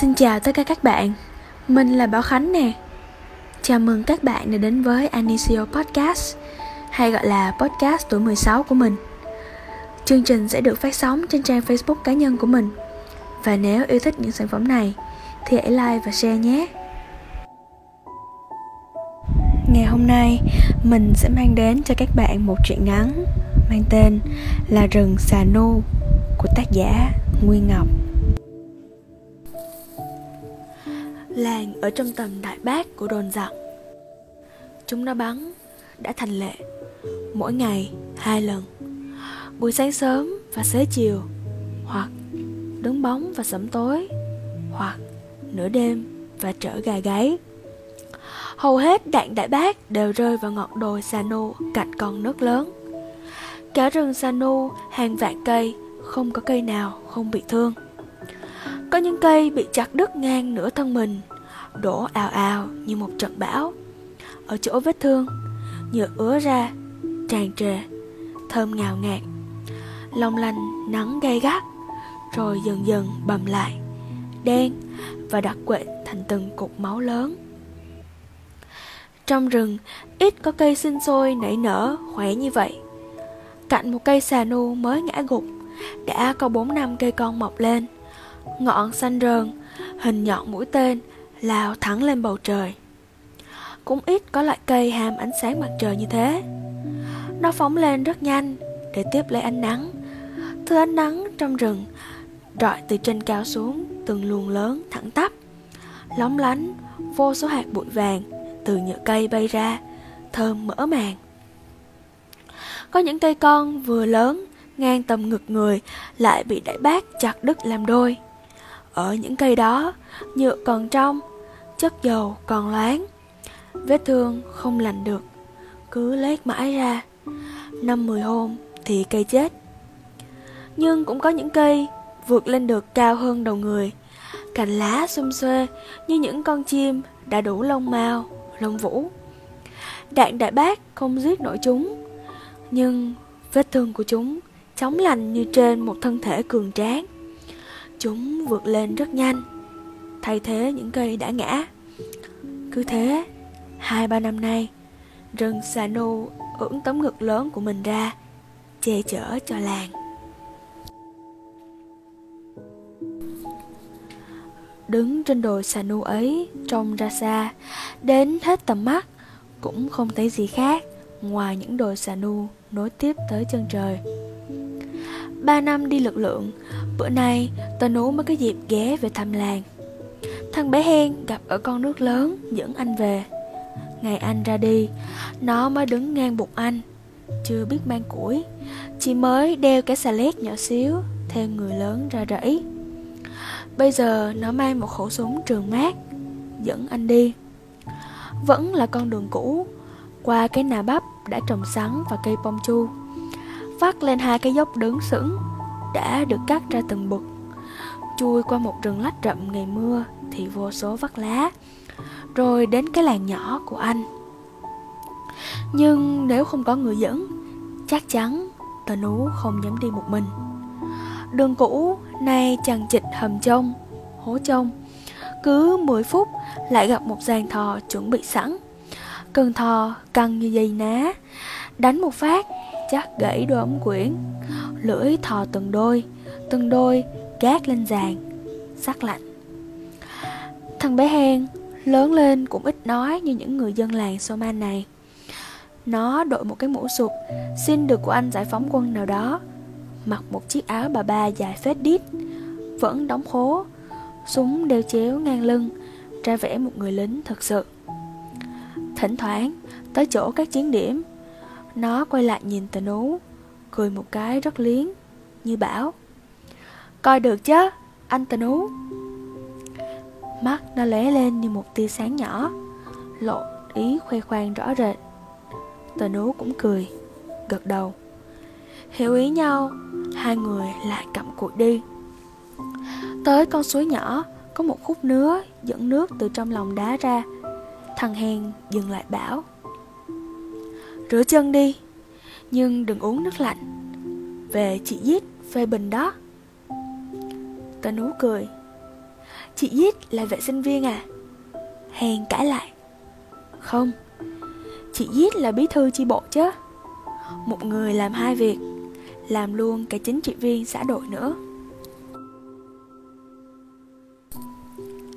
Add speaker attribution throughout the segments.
Speaker 1: Xin chào tất cả các bạn, mình là Bảo Khánh nè. Chào mừng các bạn đã đến với Anisio Podcast Hay gọi là podcast tuổi 16 của mình. Chương trình sẽ được phát sóng trên trang Facebook cá nhân của mình. Và nếu yêu thích những sản phẩm này thì hãy like và share nhé. Ngày hôm nay mình sẽ mang đến cho các bạn một truyện ngắn mang tên là Rừng Xà Nu của tác giả Nguyên Ngọc. Làng ở trong tầm đại bác của đồn giặc. Chúng nó bắn, đã thành lệ. Mỗi ngày, hai lần. Buổi sáng sớm và xế chiều, Hoặc đứng bóng và sẩm tối, Hoặc nửa đêm và trở gà gáy. Hầu hết đạn đại bác đều rơi vào ngọn đồi Sanu cạnh con nước lớn. Cả rừng Sanu hàng vạn cây, Không có cây nào không bị thương. Có những cây bị chặt đứt ngang nửa thân mình, Đổ ào ào như một trận bão. Ở chỗ vết thương, Nhựa ứa ra, Tràn trề, Thơm ngào ngạt. Long lanh nắng gay gắt, Rồi dần dần bầm lại, Đen và đặc quện thành từng cục máu lớn. Trong rừng, Ít có cây sinh sôi nảy nở, khỏe như vậy. Cạnh một cây xà nu mới ngã gục, Đã có bốn năm cây con mọc lên. Ngọn xanh rờn, Hình nhọn mũi tên, Lao thẳng lên bầu trời. Cũng ít có loại cây ham ánh sáng mặt trời như thế. Nó phóng lên rất nhanh Để tiếp lấy ánh nắng. Thứ ánh nắng trong rừng Rọi từ trên cao xuống Từng luồng lớn thẳng tắp, Lóng lánh Vô số hạt bụi vàng Từ nhựa cây bay ra, Thơm mỡ màng. Có những cây con vừa lớn, ngang tầm ngực người, lại bị đại bác chặt đứt làm đôi. Ở những cây đó, nhựa còn trong, chất dầu còn loáng. Vết thương không lành được, cứ lết mãi ra. Năm mười hôm thì cây chết. Nhưng cũng có những cây vượt lên được cao hơn đầu người. Cành lá xum xuê như những con chim đã đủ lông mao, lông vũ. Đạn đại bác không giết nổi chúng nhưng vết thương của chúng chóng lành như trên một thân thể cường tráng. Chúng vượt lên rất nhanh, thay thế những cây đã ngã. Cứ thế, hai ba năm nay, rừng Sano ưỡn tấm ngực lớn của mình ra, che chở cho làng. Đứng trên đồi Sanu ấy, trông ra xa, đến hết tầm mắt, cũng không thấy gì khác ngoài những đồi Sanu nối tiếp tới chân trời. Ba năm đi lực lượng, bữa nay tớ nú mới có dịp ghé về thăm làng. Thằng bé Hen gặp ở con nước lớn dẫn anh về. Ngày anh ra đi, nó mới đứng ngang bụng anh, chưa biết mang củi, chỉ mới đeo cái xà lét nhỏ xíu theo người lớn ra rẫy. Bây giờ nó mang một khẩu súng trường mát, dẫn anh đi. Vẫn là con đường cũ, qua cái nà bắp đã trồng sắn và cây bông chu vắt lên hai cái dốc đứng sững, đã được cắt ra từng bực chui qua một rừng lách rậm ngày mưa thì vô số vắt lá, rồi đến cái làng nhỏ của anh. Nhưng nếu không có người dẫn, chắc chắn tờ nú không dám đi một mình. Đường cũ nay chằng chịt hầm trông, hố trông. Cứ 10 phút lại gặp một giàn thò chuẩn bị sẵn. Cần thò căng như dây ná, Đánh một phát chắc gãy đôi ống quyển. Lưỡi thò từng đôi Từng đôi gác lên giàn, Sắc lạnh. Thằng bé Hen lớn lên cũng ít nói như những người dân làng Soman này. Nó đội một cái mũ sụp, Xin được của anh giải phóng quân nào đó. Mặc một chiếc áo bà ba dài phết đít, Vẫn đóng khố, Súng đeo chéo ngang lưng, Ra vẽ một người lính thật sự. Thỉnh thoảng, tới chỗ các chiến điểm nó quay lại nhìn tờ nú, Cười một cái rất liếng, Như bảo, Coi được chứ, anh tờ nú? Mắt nó lóe lên như một tia sáng nhỏ, Lộ ý khoe khoang rõ rệt. Tờ nú cũng cười, Gật đầu. Hiểu ý nhau, Hai người lại cầm cụi đi. Tới con suối nhỏ, Có một khúc nứa dẫn nước từ trong lòng đá ra. Thằng Hèn dừng lại bảo Rửa chân đi. Nhưng đừng uống nước lạnh. Về chị giết phê bình đó. Tên Ú cười. Chị Giết là vệ sinh viên à? Hèn cãi lại. Không. Chị Giết là bí thư chi bộ chứ. Một người làm hai việc, Làm luôn cả chính trị viên xã đội nữa.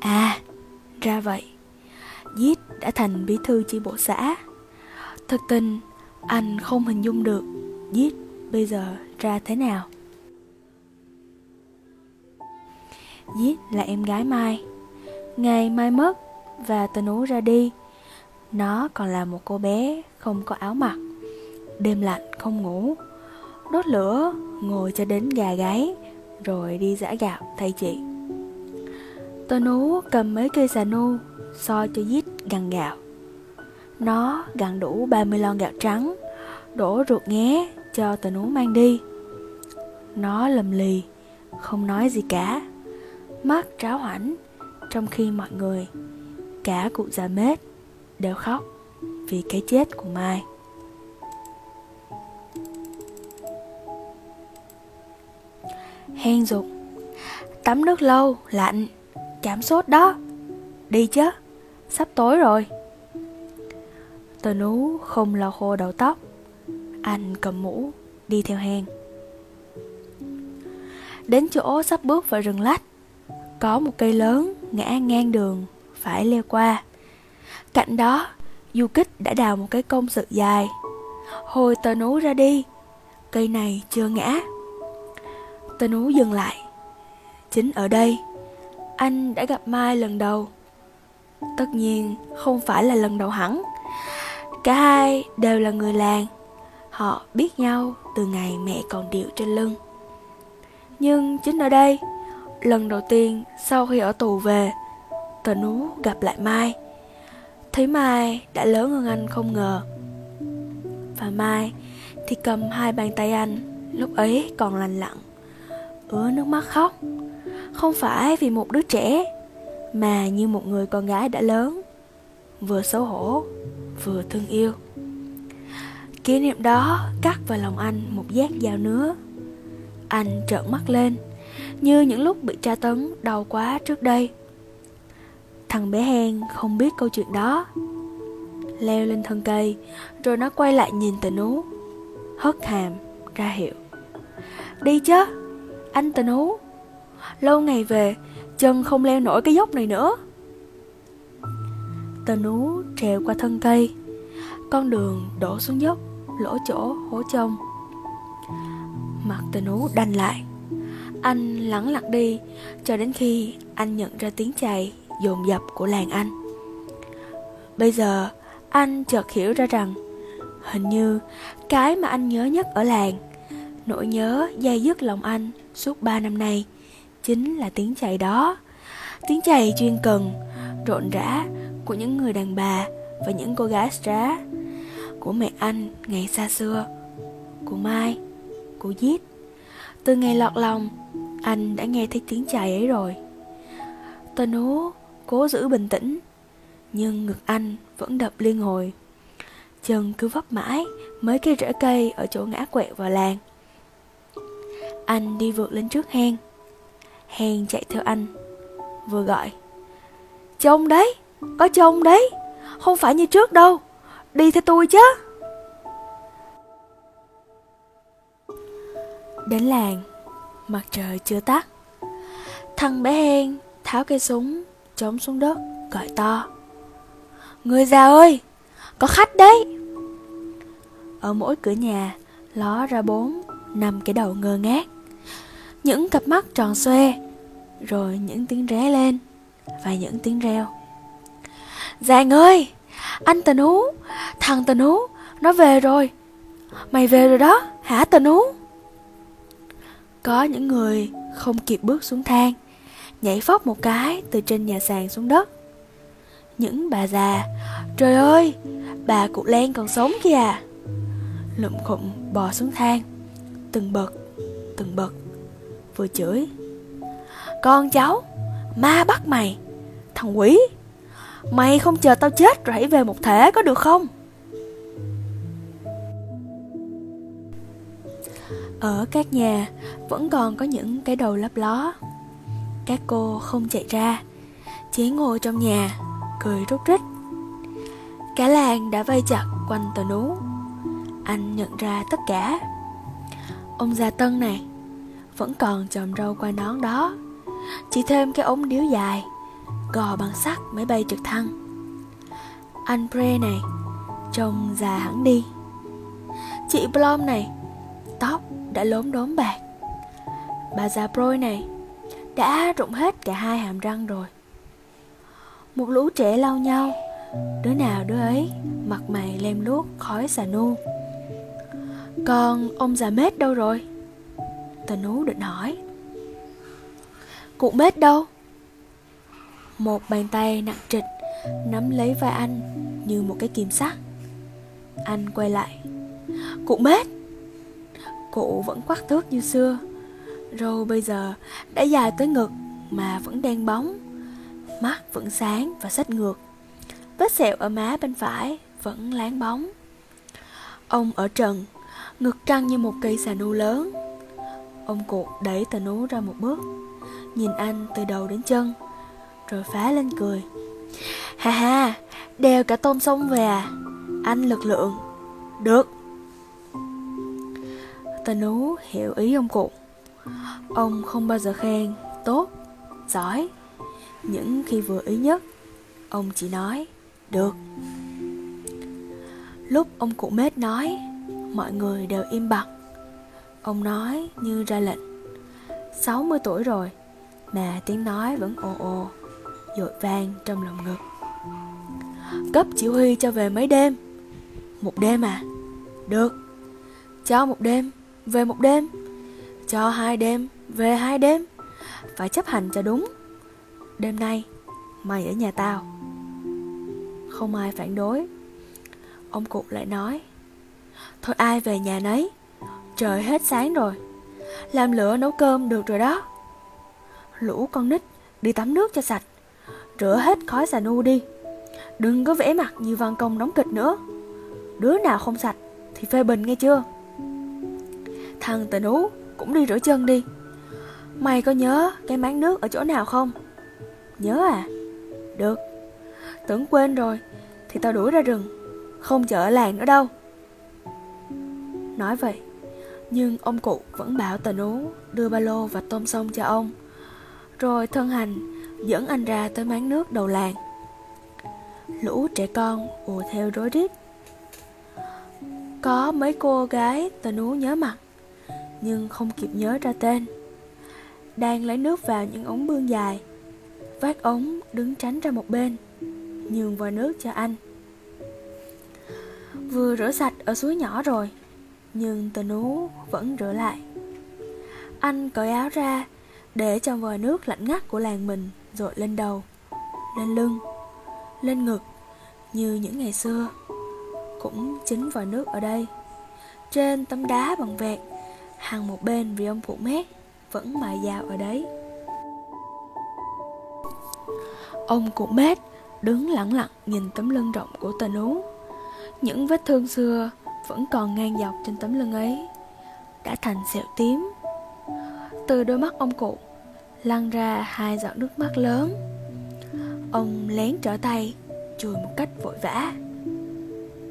Speaker 1: À Ra vậy. Giết đã thành bí thư chi bộ xã. Thực tình, Anh không hình dung được giết bây giờ ra thế nào. Giết là em gái Mai. Ngày Mai mất và Tần Ú ra đi, Nó còn là một cô bé không có áo mặc. Đêm lạnh không ngủ, Đốt lửa, ngồi cho đến gà gáy, Rồi đi giã gạo, thay chị. Tần Ú cầm mấy cây xà nu So cho giết gằn gạo. Nó gặn đủ 30 lon gạo trắng Đổ ruột nghé cho tình uống mang đi. Nó lầm lì Không nói gì cả. Mắt tráo hoảnh Trong khi mọi người Cả cụ già mết Đều khóc Vì cái chết của Mai. Hen dục Tắm nước lâu, lạnh Cảm sốt đó. Đi chứ, sắp tối rồi. Tờ nú không lau khô đầu tóc. Anh cầm mũ, Đi theo Hen Đến chỗ sắp bước vào rừng lách, Có một cây lớn ngã ngang đường, Phải leo qua. Cạnh đó, Du kích đã đào một cái công sự dài. Hồi tờ nú ra đi, Cây này chưa ngã. Tờ nú dừng lại. Chính ở đây, Anh đã gặp Mai lần đầu. Tất nhiên không phải là lần đầu hẳn. Cả hai đều là người làng. Họ biết nhau từ ngày mẹ còn điệu trên lưng. Nhưng chính ở đây, Lần đầu tiên sau khi ở tù về Tờ nú gặp lại Mai. Thấy Mai đã lớn hơn anh không ngờ. Và Mai thì cầm hai bàn tay anh, Lúc ấy còn lành lặng Ứa nước mắt khóc. Không phải vì một đứa trẻ, Mà như một người con gái đã lớn, Vừa xấu hổ. Vừa thương yêu. Kỷ niệm đó cắt vào lòng anh một giác dao nữa Anh trợn mắt lên, Như những lúc bị tra tấn đau quá trước đây. Thằng bé Hen không biết câu chuyện đó. Leo lên thân cây, Rồi nó quay lại nhìn tình ú. Hất hàm ra hiệu. Đi chứ, Anh tình ú. Lâu ngày về, Chân không leo nổi cái dốc này nữa. Tờ nú trèo qua thân cây. Con đường đổ xuống dốc Lỗ chỗ hố trông. Mặt tờ nú đanh lại. Anh lắng lặng đi Cho đến khi anh nhận ra tiếng chày dồn dập của làng anh. Bây giờ anh chợt hiểu ra rằng Hình như cái mà anh nhớ nhất ở làng Nỗi nhớ dây dứt lòng anh suốt ba năm nay Chính là tiếng chày đó. Tiếng chày chuyên cần, rộn rã của những người đàn bà và những cô gái strá Của mẹ anh ngày xa xưa Của Mai, của Giết. Từ ngày lọt lòng, anh đã nghe thấy tiếng chài ấy rồi. Tên ú cố giữ bình tĩnh Nhưng ngực anh vẫn đập liên hồi. Chân cứ vấp mãi Mấy cây rễ cây ở chỗ ngã quẹo vào làng. Anh đi vượt lên trước hen Hen chạy theo anh. Vừa gọi Trông đấy! Có trông đấy. Không phải như trước đâu. Đi theo tôi chứ. Đến làng, Mặt trời chưa tắt. Thằng bé Hen tháo cây súng, chống xuống đất, Gọi to. Người già ơi, Có khách đấy. Ở mỗi cửa nhà, Ló ra bốn, Năm cái đầu ngơ ngác. Những cặp mắt tròn xoe, Rồi những tiếng ré lên Và những tiếng reo. Giàng ơi, Anh Tần Ú, Thằng Tần Ú, Nó về rồi. Mày về rồi đó, Hả Tần Ú? Có những người không kịp bước xuống thang, Nhảy phóc một cái từ trên nhà sàn xuống đất. Những bà già, Trời ơi, Bà cụ Len còn sống kìa. Lụm khụm bò xuống thang, Từng bậc Từng bậc, Vừa chửi. Con cháu, Ma bắt mày, Thằng quỷ. Mày không chờ tao chết rồi hãy về một thể, có được không? Ở các nhà Vẫn còn có những cái đầu lấp ló. Các cô không chạy ra, chỉ ngồi trong nhà, Cười rút rít. Cả làng đã vây chặt quanh tờ nú. Anh nhận ra tất cả. Ông già Tân này Vẫn còn chòm râu qua nón đó. Chỉ thêm cái ống điếu dài. Gò bằng sắt máy bay trực thăng. Anh Pre này, Trông già hẳn đi. Chị Blom này, Tóc đã lốm đốm bạc. Bà già Proi này, Đã rụng hết cả hai hàm răng rồi. Một lũ trẻ lau nhau, Đứa nào đứa ấy, Mặt mày lem luốc khói xà nu. Còn ông già mết đâu rồi? Tờ nú định hỏi. Cụ mết đâu? Một bàn tay nặng trịch, Nắm lấy vai anh Như một cái kim sắt. Anh quay lại. Cụ mết! Cụ vẫn quắc thước như xưa. Râu bây giờ đã dài tới ngực Mà vẫn đen bóng. Mắt vẫn sáng và sách ngược. Vết sẹo ở má bên phải Vẫn láng bóng. Ông ở trần, Ngực trăng như một cây xà nu lớn. Ông cụ đẩy tà nú ra một bước. Nhìn anh từ đầu đến chân. Rồi phá lên cười. Ha ha Đeo cả tôm sông về à? Anh lực lượng. Được. Tên ú hiểu ý ông cụ. Ông không bao giờ khen. Tốt, giỏi. Những khi vừa ý nhất Ông chỉ nói Được. Lúc ông cụ mết nói Mọi người đều im bặt. Ông nói như ra lệnh 60 tuổi rồi Mà tiếng nói vẫn ồ ồ. Dội vang trong lòng ngực. Cấp chỉ huy cho về mấy đêm? Một đêm à? Được. Cho một đêm, Về một đêm. Cho hai đêm, Về hai đêm. Phải chấp hành cho đúng. Đêm nay, Mày ở nhà tao. Không ai phản đối. Ông cụ lại nói, Thôi ai về nhà nấy. Trời hết sáng rồi. Làm lửa nấu cơm được rồi đó. Lũ con nít đi tắm nước cho sạch. Rửa hết khói xà nu đi. Đừng có vẽ mặt như văn công đóng kịch nữa. Đứa nào không sạch Thì phê bình nghe chưa? Thằng tình ú cũng đi rửa chân đi. Mày có nhớ cái máng nước ở chỗ nào không? Nhớ à? Được. Tưởng quên rồi Thì tao đuổi ra rừng. Không chở ở làng nữa đâu. Nói vậy, Nhưng ông cụ vẫn bảo tình ú Đưa ba lô và tôm sông cho ông. Rồi thân hành Dẫn anh ra tới máng nước đầu làng. Lũ trẻ con ùa theo rối rít Có mấy cô gái tà nú nhớ mặt, Nhưng không kịp nhớ ra tên. Đang lấy nước vào những ống bương dài, Vác ống đứng tránh ra một bên, Nhường vòi nước cho anh. Vừa rửa sạch ở suối nhỏ rồi, Nhưng tờ nú vẫn rửa lại. Anh cởi áo ra Để cho vòi nước lạnh ngắt của làng mình rồi lên đầu Lên lưng Lên ngực Như những ngày xưa. Cũng chính vòi nước ở đây. Trên tấm đá bằng vẹt Hàng một bên vì ông phụ mét Vẫn mài dao ở đấy. Ông cụ mét đứng lặng lặng nhìn tấm lưng rộng của tà ú, Những vết thương xưa vẫn còn ngang dọc trên tấm lưng ấy Đã thành sẹo tím. Từ đôi mắt ông cụ lăn ra hai giọt nước mắt lớn. Ông lén trở tay, chùi một cách vội vã.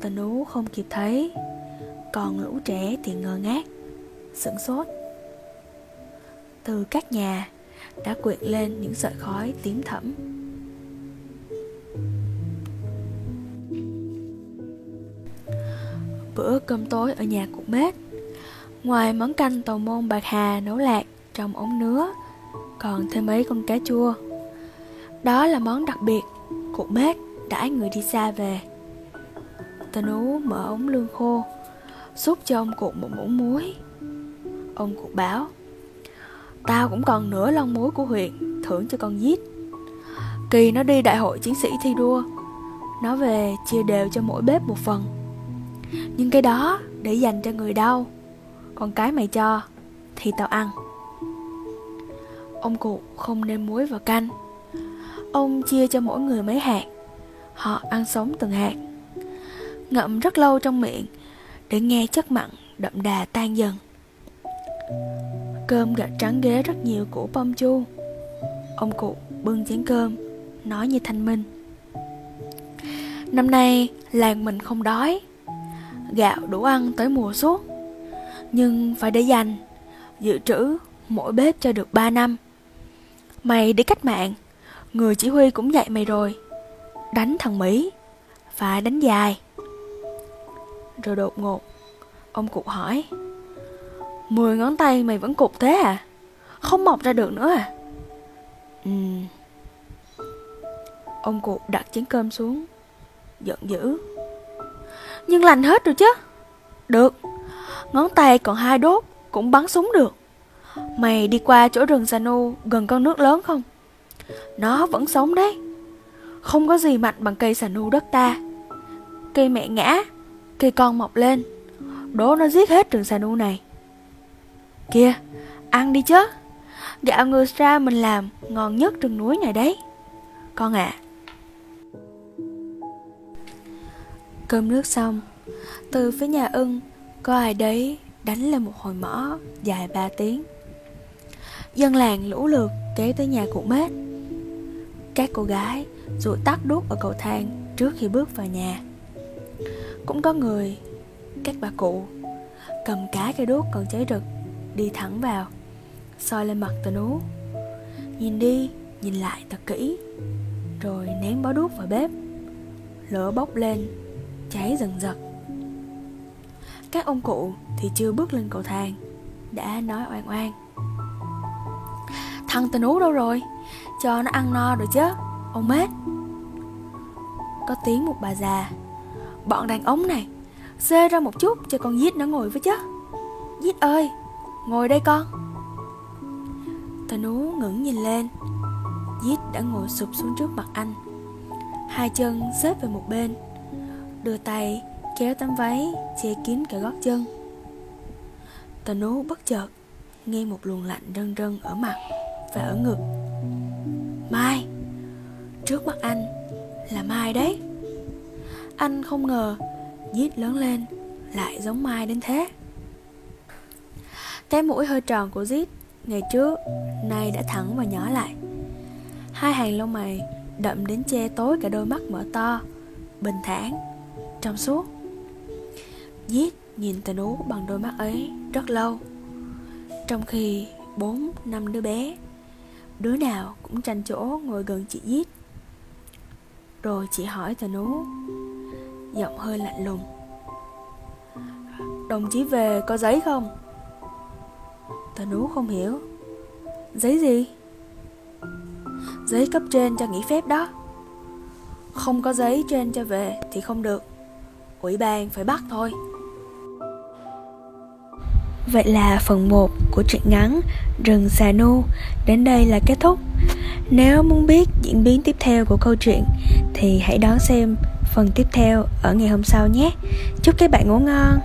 Speaker 1: Tần nú không kịp thấy, Còn lũ trẻ thì ngơ ngác, Sửng sốt. Từ các nhà Đã quyện lên những sợi khói tím thẫm. Bữa cơm tối ở nhà cụ mết Ngoài món canh tàu môn bạc hà nấu lạc trong ống nứa còn thêm mấy con cá chua. Đó là món đặc biệt. Cụ bếp đãi người đi xa về. Tên nú mở ống lương khô, Xúc cho ông cụ một muỗng muối. Ông cụ bảo, Tao cũng còn nửa lon muối của huyện Thưởng cho con giết. Kỳ nó đi đại hội chiến sĩ thi đua, Nó về chia đều cho mỗi bếp một phần. Nhưng cái đó để dành cho người đau. Còn cái mày cho Thì tao ăn. Ông cụ không nêm muối vào canh. Ông chia cho mỗi người mấy hạt. Họ ăn sống từng hạt. Ngậm rất lâu trong miệng Để nghe chất mặn đậm đà tan dần. Cơm gạch trắng ghế rất nhiều của bông chu. Ông cụ bưng chén cơm, nói như thanh minh. Năm nay làng mình không đói. Gạo đủ ăn tới mùa suốt. Nhưng phải để dành, Dự trữ mỗi bếp cho được 3 năm. Mày đi cách mạng. Người chỉ huy cũng dạy mày rồi. Đánh thằng Mỹ, Phải đánh dài. Rồi đột ngột, Ông cụ hỏi, Mười ngón tay mày vẫn cục thế à? Không mọc ra được nữa à? Ừ. Ông cụ đặt chén cơm xuống, Giận dữ, Nhưng lành hết rồi chứ. Được, Ngón tay còn hai đốt Cũng bắn súng được. Mày đi qua chỗ rừng Sanu Gần con nước lớn không? Nó vẫn sống đấy. Không có gì mạnh bằng cây Sanu đất ta. Cây mẹ ngã Cây con mọc lên. Đố nó giết hết rừng Sanu này. Kìa Ăn đi chứ. Gạo ngừ ra mình làm Ngon nhất rừng núi này đấy. Con ạ. À, Cơm nước xong Từ phía nhà ưng Có ai đấy đánh lên một hồi mỏ Dài ba tiếng. Dân làng lũ lượt kéo tới nhà cụ mết. Các cô gái rụi tắt đuốc ở cầu thang Trước khi bước vào nhà. Cũng có người, Các bà cụ, Cầm cá cây đuốc còn cháy rực, Đi thẳng vào, soi lên mặt tờ nú Nhìn đi, Nhìn lại thật kỹ, Rồi ném bó đuốc vào bếp. Lửa bốc lên, cháy dần dật các ông cụ thì chưa bước lên cầu thang, đã nói oan oan thằng tình ú đâu rồi? Cho nó ăn no rồi chứ, ông mết. Có tiếng một bà già. Bọn đàn ông này, xê ra một chút cho con giết nó ngồi với chứ. Giết ơi, ngồi đây con. Tình ú ngẩng nhìn lên. Giết đã ngồi sụp xuống trước mặt anh. Hai chân xếp về một bên. Đưa tay kéo tấm váy che kín cả gót chân. Tà nú bất chợt, nghe một luồng lạnh rân rân ở mặt và ở ngực. Mai, trước mắt anh là mai đấy. Anh không ngờ giết lớn lên lại giống mai đến thế. Cái mũi hơi tròn của giết ngày trước nay đã thẳng và nhỏ lại. Hai hàng lông mày đậm đến che tối cả đôi mắt mở to, bình thản, trong suốt. Giết nhìn tình nú bằng đôi mắt ấy rất lâu, Trong khi bốn năm đứa bé Đứa nào cũng tranh chỗ ngồi gần chị Giết Rồi chị hỏi tà nú, Giọng hơi lạnh lùng. Đồng chí về có giấy không? Tà nú không hiểu. Giấy gì? Giấy cấp trên cho nghỉ phép đó. Không có giấy trên cho về thì không được. Ủy ban phải bắt thôi. Vậy là phần 1 của truyện ngắn Rừng xà nu đến đây là kết thúc. Nếu muốn biết diễn biến tiếp theo của câu chuyện, thì hãy đón xem phần tiếp theo ở ngày hôm sau nhé. Chúc các bạn ngủ ngon.